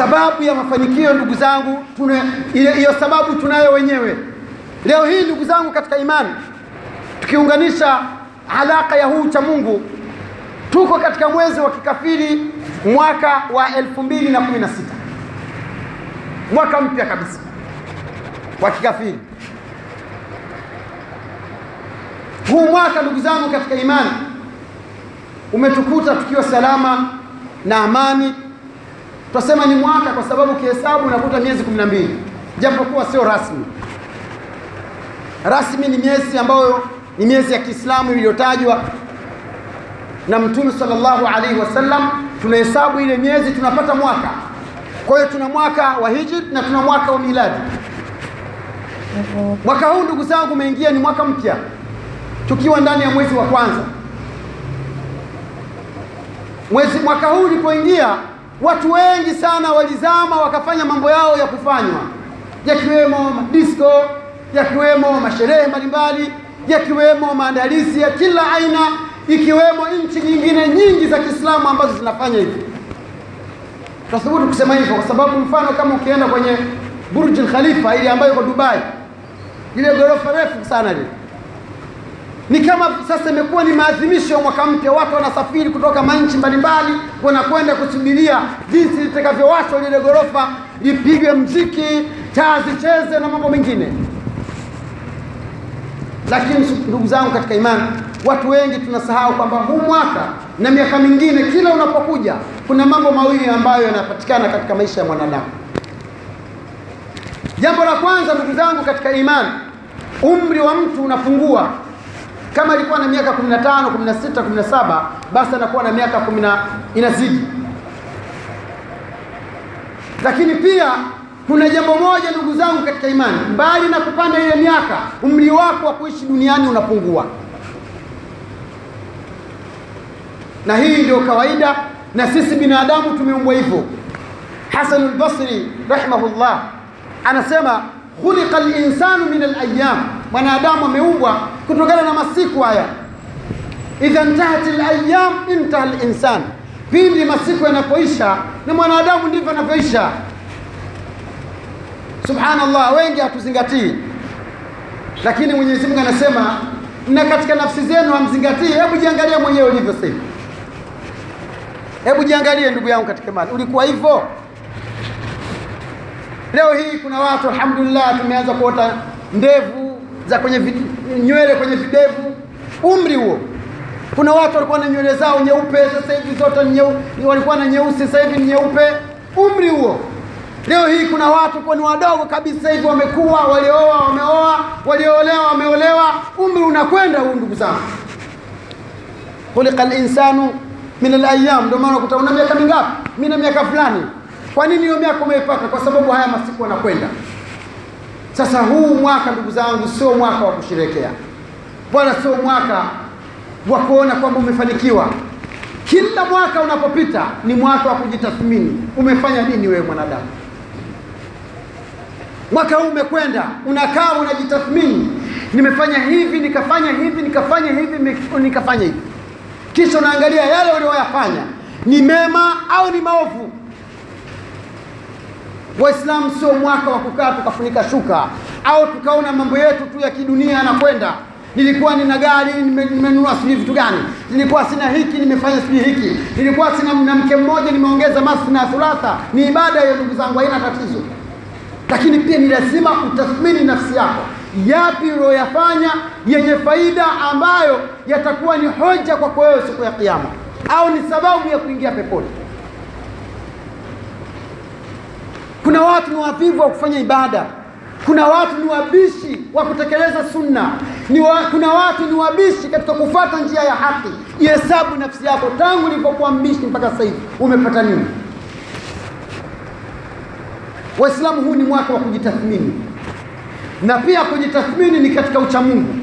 Sababu ya mafanikio ndugu zangu, hiyo sababu tunayo wenyewe. Leo hii ndugu zangu katika imani, tukiunganisha alaka ya huu cha Mungu, tuko katika mwezi wa kikafiri, mwaka wa 2016 mwaka mpya kabisa wa kikafiri. Huu mwaka ndugu zangu katika imani umetukuta tukiwa salama na amani. Twasema ni mwaka kwa sababu kihesabu unakuta miezi kumi na mbili japokuwa sio rasmi. Rasmi ni miezi ambayo ni miezi ya Kiislamu iliyotajwa na Mtume sallallahu alaihi wasallam. Tunahesabu ile miezi tunapata mwaka. Kwa hiyo tuna mwaka wa hijri na tuna mwaka wa miladi. Mwaka huu ndugu zangu umeingia, ni mwaka mpya, tukiwa ndani ya mwezi wa kwanza. Mwezi mwaka huu ulipoingia, watu wengi sana walizama wakafanya mambo yao ya kufanywa, yakiwemo madisko, yakiwemo masherehe mbalimbali, yakiwemo maandalizi ya kila aina, ikiwemo nchi nyingine nyingi za Kiislamu ambazo zinafanya hivi. Tunathubutu kusema hivyo kwa sababu mfano kama ukienda kwenye Burj Al Khalifa ile ambayo iko Dubai, ile ghorofa refu sana ile, ni kama sasa imekuwa ni maadhimisho ya mwaka mpya. Watu wanasafiri kutoka manchi mbalimbali, wanakwenda kusubiria jinsi litakavyowashwa lile ghorofa, lipigwe mziki, taa zicheze na mambo mengine. Lakini ndugu zangu katika imani, watu wengi tunasahau kwamba huu mwaka na miaka mingine, kila unapokuja kuna mambo mawili ambayo yanapatikana katika maisha ya mwanadamu. Jambo la kwanza ndugu zangu katika imani, umri wa mtu unapungua. Kama alikuwa na miaka 15, 16, 17, basi anakuwa na miaka 10 inazidi. Lakini pia kuna jambo moja ndugu zangu katika imani, mbali na kupanda ile miaka, umri wako wa kuishi duniani unapungua, na hii ndio kawaida, na sisi binadamu tumeumbwa hivyo. Hasan al-Basri rahimahullah anasema khuliqa al-insanu min al-ayyam, mwanadamu ameumbwa kutokana na masiku haya. Idha ntahat layam ntaha intaha al-insan, pindi masiku yanapoisha na mwanadamu ndivyo anavyoisha. Subhanallah, wengi hatuzingatii, lakini Mwenyezi Mungu anasema na katika nafsi zenu hamzingatii. Hebu jiangalie mwenyewe ulivyo sasa. Hebu jiangalie ndugu yangu katika mali, ulikuwa hivyo? Leo hii kuna watu alhamdulillah, tumeanza kuota ndevu za kwenye nywele kwenye videvu, umri huo. Kuna watu walikuwa na nywele zao nyeupe, sasa hivi zote nye, walikuwa na nyeusi, sasa hivi ni nyeupe, umri huo. Leo hii kuna watu kwa ni wadogo kabisa hivi wamekuwa, walioa wameoa, walioolewa wameolewa, umri unakwenda huu, ndugu zangu. Khuliqa al-insanu min al-ayyam, ndio maana kuta una miaka mingapi? mi na miaka fulani. Kwa nini hiyo miaka umeipata? Kwa sababu haya masiku yanakwenda. Sasa huu mwaka ndugu zangu, sio mwaka wa kusherekea, wala sio mwaka wa kuona kwamba umefanikiwa. Kila mwaka unapopita ni mwaka wa kujitathmini, umefanya nini wewe mwanadamu. Mwaka huu umekwenda, unakaa unajitathmini, nimefanya hivi, nikafanya hivi, nikafanya hivi, nikafanya hivi, kisha unaangalia yale uliyoyafanya ni mema au ni maovu. Waislamu sio mwaka wa kukaa tukafunika shuka au tukaona mambo yetu tu ya kidunia yanakwenda. Nilikuwa nina gari nimenunua sijui vitu gani, nilikuwa sina hiki nimefanya sijui hiki, nilikuwa sina na mke mmoja nimeongeza masna thulatha. Ni ibada hiyo ndugu zangu, haina tatizo, lakini pia ni lazima utathmini nafsi yako, yapi uliyoyafanya yenye faida ambayo yatakuwa ni hoja kwako wewe siku ya Kiyama au ni sababu ya kuingia peponi. Kuna watu ni wavivu wa kufanya ibada, kuna watu ni wabishi wa kutekeleza sunna, ni wa, kuna watu ni wabishi katika kufuata njia ya haki. Ihesabu nafsi yako tangu ulipokuwa mbishi mpaka sasa hivi. Umepata nini? Waislamu, huu ni mwaka wa kujitathmini, na pia kujitathmini ni katika uchamungu,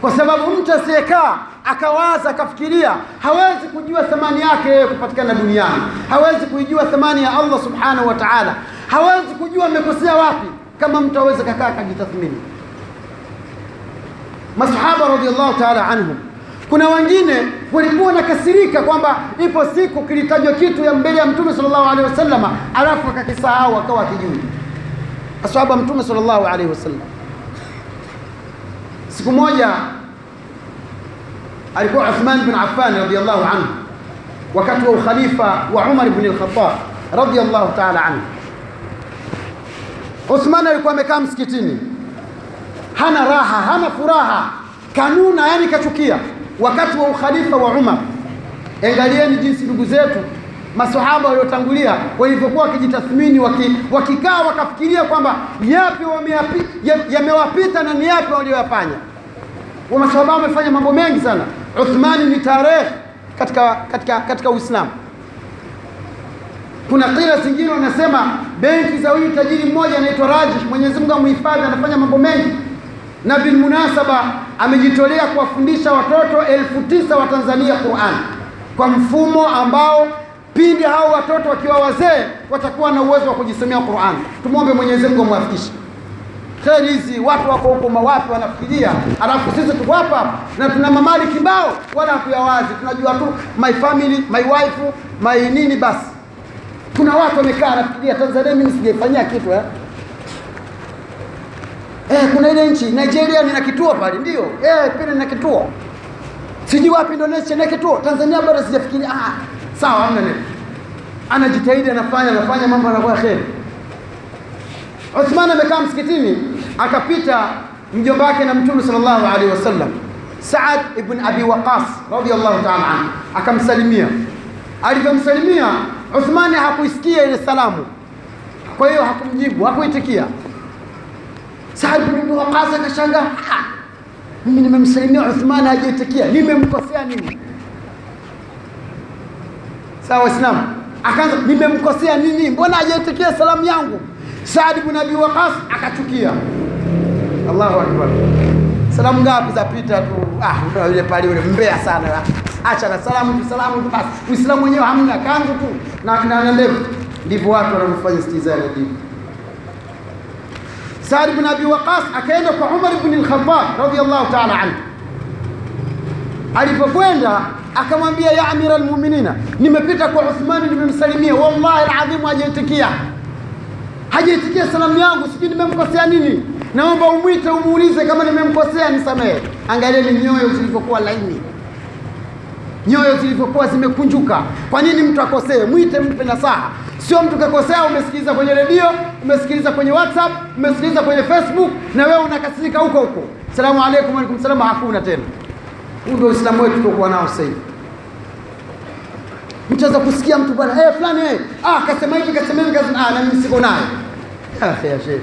kwa sababu mtu asiyekaa akawaza akafikiria, hawezi kujua thamani yake yeye kupatikana duniani, hawezi kuijua thamani ya Allah subhanahu wa ta'ala, hawezi kujua amekosea wapi, kama mtu aweze kakaa akajitathmini. Masahaba radhiallahu ta'ala anhum Kuna wengine walikuwa wanakasirika kwamba ipo siku kilitajwa kitu ya mbele ya Mtume sallallahu alaihi wasallam, alafu akakisahau akawa akijui. Aswahaba Mtume sallallahu alaihi wasallam, siku moja alikuwa Uthman bin Affan radhiyallahu anhu wakati wa ukhalifa wa Umar ibn al-Khattab radhiyallahu ta'ala anhu. Uthman alikuwa amekaa msikitini, hana raha, hana furaha, kanuna, yani kachukia wakati wa ukhalifa wa Umar. Angalieni jinsi ndugu zetu masahaba waliotangulia walivyokuwa wakijitathmini, wakikaa wakafikiria kwamba yapi yamewapita ya na ni yapi walioyafanya. Wa masahaba wamefanya mambo mengi sana. Uthmani ni tarehe katika, katika, katika Uislamu. Kuna kila zingine wanasema benki za huyu tajiri mmoja anaitwa Raji, Mwenyezi Mungu amhifadhi, anafanya mambo mengi, na bilmunasaba amejitolea kuwafundisha watoto elfu tisa wa Tanzania Qur'an kwa mfumo ambao pindi hao watoto wakiwa wazee watakuwa na uwezo wa kujisomea Qur'an. Tumwombe Mwenyezi Mungu amwafikishe kheri hizi. Watu wako huko mawapi wanafikiria, alafu sisi tuko hapa na tuna mamali kibao, wala hatuyawazi. Tunajua tu my family, my wife, my nini, basi. Kuna watu wamekaa nafikiria, Tanzania mimi sijaifanyia kitu eh? Eh, kuna ile nchi Nigeria nina kituo pale, ndio eh, pia nina kituo, sijui wapi Indonesia nina kituo, Tanzania bado sijafikiria. Ah, sawa, hamna neno. Anajitahidi, anafanya anafanya mambo, anakuwa kheri. Uthman amekaa msikitini, akapita mjomba wake na Mtume sallallahu alaihi wasallam, Saad ibn Abi Waqas radhiyallahu ta'ala anhu, akamsalimia. Alivyomsalimia Uthmani hakuisikia ile salamu, kwa hiyo hakumjibu, hakuitikia. Saad ibn Abi Waqas akashangaa, mimi nimemsalimia Uthmani hajaitikia, nimemkosea nini? Sawa Waislamu, akaanza nimemkosea nini? Mbona hajaitikia salamu yangu? Saad bin Abi Waqas akachukia. Allahu akbar. Salamu ngapi zapita tu, ah, yule pale yule mbea sana. Acha na salamu tu, salamu tu basi. Uislamu wenyewe hamna kanzu tu na na ndevu. Ndivyo watu wanaofanya istiza na dini. Saad bin Abi Waqas akaenda kwa Umar ibn al-Khattab radiyallahu ta'ala anhu. Alipokwenda akamwambia ya amira almu'minina, nimepita kwa Uthmani nimemsalimia, wallahi alazim hajaitikia hajaitikia salamu yangu, sijui nimemkosea nini. Naomba umwite umuulize kama nimemkosea nisamehe. Angalieni nyoyo zilivyokuwa laini, nyoyo zilivyokuwa zimekunjuka. Kwa nini mtu akosee? Mwite, mpe nasaha. Sio mtu kakosea, umesikiliza kwenye redio, umesikiliza kwenye WhatsApp, umesikiliza kwenye Facebook na wewe unakasirika huko huko, salamu alaikum, alaikum salamu, hakuna tena. Huu ndio Uislamu wetu tuliokuwa nao sasa hivi. Mtaweza kusikia mtu bwana eh, fulani eh, ah, kasema hivi kasema hivi kasema, ah, na siko naye. Ah, ya shehe,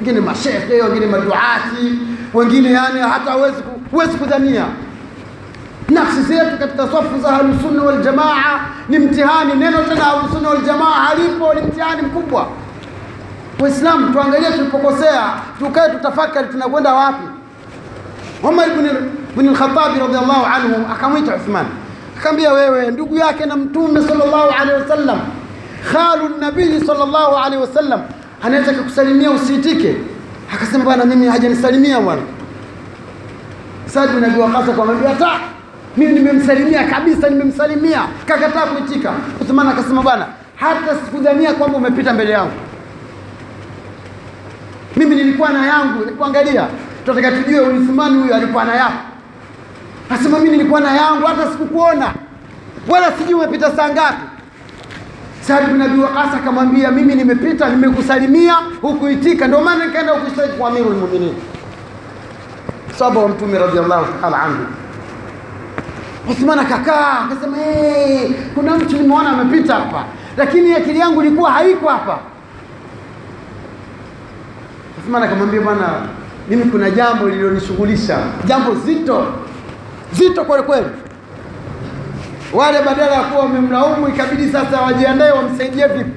wengine mashehe, wengine maduati, wengine yani hata huwezi huwezi kudhania. Nafsi zetu katika safu za Ahlusunna wal ni mtihani. Neno tena Ahlusunna wal Jamaa halipo, ni mtihani mkubwa. Waislamu, tuangalie tulipokosea, tukae tutafakari, tunakwenda wapi? Umar ibn al-Khattab anhu akamwita Uthman akamwambia wewe ndugu yake na mtume sallallahu alaihi wasallam khalu nabii sallallahu alaihi wasallam anaweza kukusalimia usiitike? Akasema bwana mimi hajanisalimia bwana. Sadi bin Abi Waqqas akamwambia mimi nimemsalimia kabisa nimemsalimia. Kakataa kuitika. Uthman akasema bwana hata sikudhania kwamba umepita mbele yangu. Mimi nilikuwa na yangu nikuangalia tunataka tujue Uthman huyu alikuwa na yako Nasema mimi nilikuwa na yangu hata sikukuona wala sijui umepita saa ngapi. Saad bin Abi Waqqas akamwambia mimi nimepita nimekusalimia hukuitika, ndio maana nikaenda ukishtaki kwa Amirul Mu'minin. Sahaba wa Mtume radhiallahu ta'ala anhu. Uthman akakaa akasema, hey, kuna mtu nimeona amepita hapa, lakini akili yangu ilikuwa haiko hapa. Uthman akamwambia bwana, mimi kuna jambo lililonishughulisha, jambo zito zito kweli kweli. Wale badala ya kuwa wamemlaumu, ikabidi sasa wajiandae wamsaidie vipi.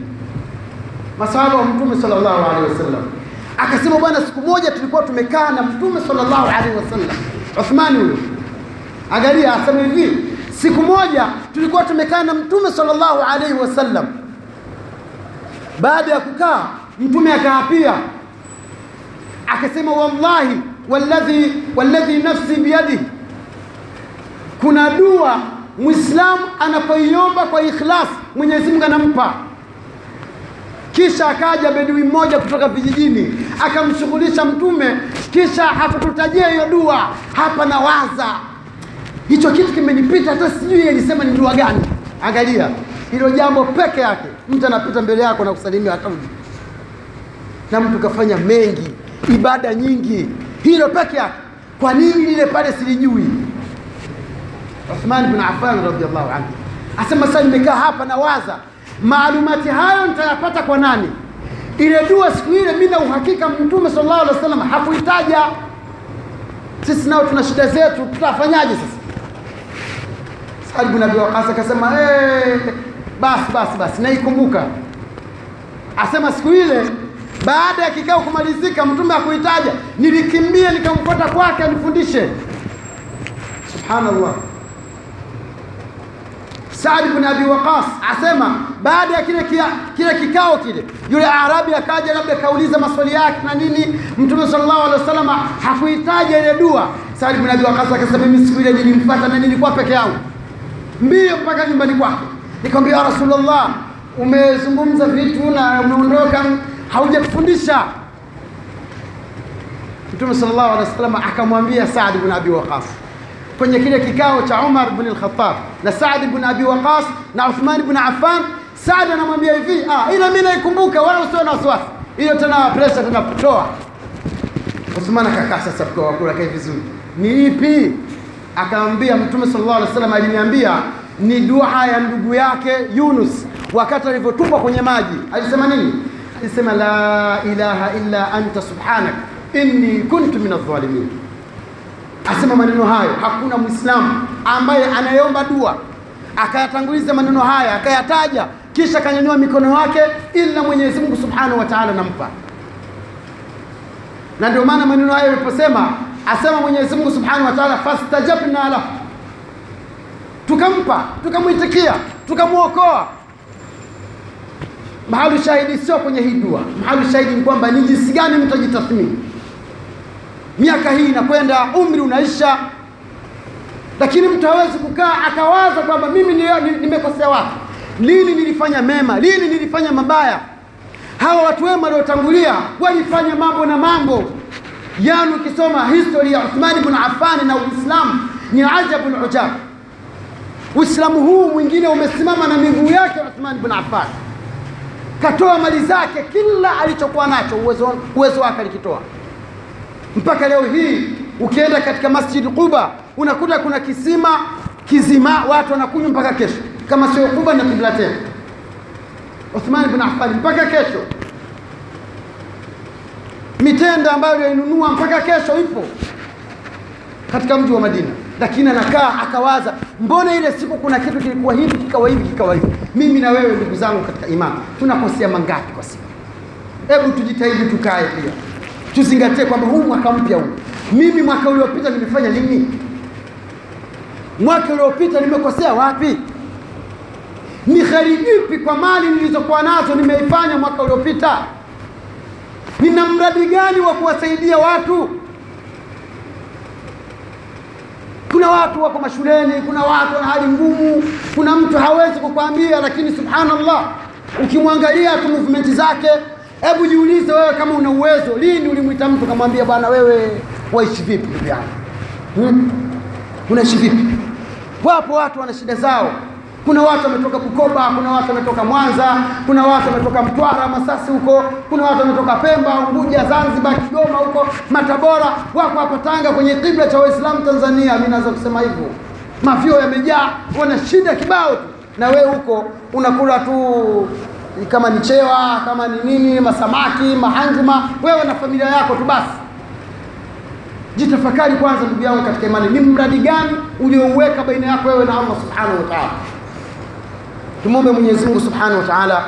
Masahaba wa Mtume sallallahu alaihi wasallam akasema, bwana, siku moja tulikuwa tumekaa na Mtume sallallahu alaihi wasallam. Uthmani huyo, angalia, asema hivi, siku moja tulikuwa tumekaa na Mtume sallallahu alaihi wasallam. Baada ya kukaa, Mtume akaapia akasema, wallahi walladhi walladhi nafsi biyadihi kuna dua mwislamu anapoiomba kwa ikhlas, Mwenyezi Mungu anampa. Kisha akaja bedui mmoja kutoka vijijini akamshughulisha Mtume, kisha hakututajia hiyo dua. Hapa nawaza hicho kitu kimenipita, hata sijui alisema ni dua gani. Angalia hilo jambo peke yake, mtu anapita mbele yako na kusalimia atauji na mtu kafanya mengi, ibada nyingi, hilo peke yake. Kwa nini lile pale silijui? Uthman bin Affan radhiallahu anhu asema, sasa nimekaa hapa nawaza maalumati hayo nitayapata kwa nani? Ile dua siku ile, mimi na uhakika Mtume sallallahu alaihi wasallam hakuitaja. Sisi nao tuna shida zetu, tutafanyaje sasa? Saad bin Abi Waqqas akasema eh, basi basi basi, naikumbuka. Asema siku ile baada ya kikao kumalizika, Mtume hakuitaja, nilikimbia nikamfuata kwake anifundishe. Subhanallah. Saad bin Abi Waqas asema baada ya kile kile kikao kile, yule Arabi akaja, labda kauliza maswali yake na nini, Mtume sallallahu alaihi wasallam hakuhitaji ile dua. Saad bin Abi Waqas akasema, mimi siku ile nilimfuata na nilikuwa peke yangu, mbio mpaka nyumbani kwake, nikamwambia ya Rasulullah, umezungumza vitu na umeondoka, haujatufundisha. Mtume sallallahu alaihi wasallam akamwambia Saad bin Abi Waqas kwenye kile kikao cha Umar bin al-Khattab na Saad bin Abi Waqas na Uthman bin Affan, Saad anamwambia hivi, ah, ila mimi naikumbuka, wala usiwe na wasiwasi, hiyo tena pressure tena kutoa. Uthman akakaa sasa, kwa kula kai vizuri, ni ipi? Akamwambia Mtume sallallahu alaihi wasallam aliniambia ni dua ya ndugu yake Yunus wakati alivyotupwa kwenye maji. Alisema nini? Alisema la ilaha illa anta subhanak inni kuntu min adh-dhalimin asema maneno hayo. Hakuna Mwislamu ambaye anayeomba dua akayatanguliza maneno haya akayataja, kisha akanyanyua mikono yake, ila Mwenyezi Mungu Subhanahu wa Ta'ala nampa. Na ndio maana maneno hayo yaliposema, asema Mwenyezi Mungu Subhanahu wa Ta'ala, fastajabna lahu, tukampa, tukamwitikia, tukamwokoa. Mahali shahidi sio kwenye hii dua, mahali shahidi ni kwamba ni jinsi gani mtu ajitathmini miaka hii inakwenda, umri unaisha, lakini mtu hawezi kukaa akawaza kwamba mimi nimekosea wapi, lini nilifanya mema, lini nilifanya mabaya. Hawa watu wema waliotangulia walifanya mambo na mambo, yani ukisoma historia ya Uthmani bin Affan na Uislamu ni ajabul ujab. Uislamu huu mwingine umesimama na miguu yake. Uthmani bin Affan katoa mali zake, kila alichokuwa nacho, uwezo, uwezo wake alikitoa mpaka leo hii ukienda katika Masjid Quba unakuta kuna kisima kizima, watu wanakunywa mpaka kesho, kama sio Quba na kibla tena. Uthman bin Affan mpaka kesho, mitenda ambayo yainunua mpaka kesho ipo katika mji wa Madina, lakini anakaa akawaza, mbona ile siku kuna kitu kilikuwa hivi kikawa hivi kikawa hivi. Mimi na wewe ndugu zangu katika imani tunakosea mangapi kwa siku? Hebu tujitahidi tukae pia tuzingatie kwamba huu mwaka mpya huu, mimi mwaka uliopita nimefanya nini? Mwaka uliopita nimekosea wapi? Ni kheri ipi kwa mali nilizokuwa nazo nimeifanya mwaka uliopita? Nina mradi gani wa kuwasaidia watu? Kuna watu wako mashuleni, kuna watu wana hali ngumu, kuna mtu hawezi kukwambia, lakini subhanallah, ukimwangalia tu movement zake Hebu jiulize wewe, kama una uwezo, lini ulimwita mtu kamwambia bwana, wewe waishi vipi ndugu yangu, hmm? unaishi vipi? Wapo watu wana shida zao. Kuna watu wametoka Bukoba, kuna watu wametoka Mwanza, kuna watu wametoka Mtwara, Masasi huko, kuna watu wametoka Pemba, Unguja, Zanzibar, Kigoma huko, Matabora, wako hapa Tanga kwenye kibla cha Waislamu Tanzania. Mimi naweza kusema hivyo, mafio yamejaa, wana shida kibao tu, na wewe huko unakula tu kama ni chewa kama ni nini, masamaki, mahanjuma, wewe na familia yako tu basi. Jitafakari kwanza, ndugu yangu katika imani, ni mradi gani uliouweka baina yako wewe na Allah subhanahu wa ta'ala. Tumwombe Mwenyezi Mungu subhanahu wa ta'ala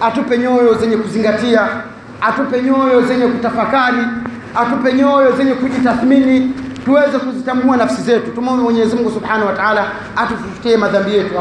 atupe nyoyo zenye kuzingatia, atupe nyoyo zenye kutafakari, atupe nyoyo zenye kujitathmini, tuweze kuzitambua nafsi zetu. Tumwombe Mwenyezi Mungu subhanahu wa ta'ala atufutie madhambi yetu.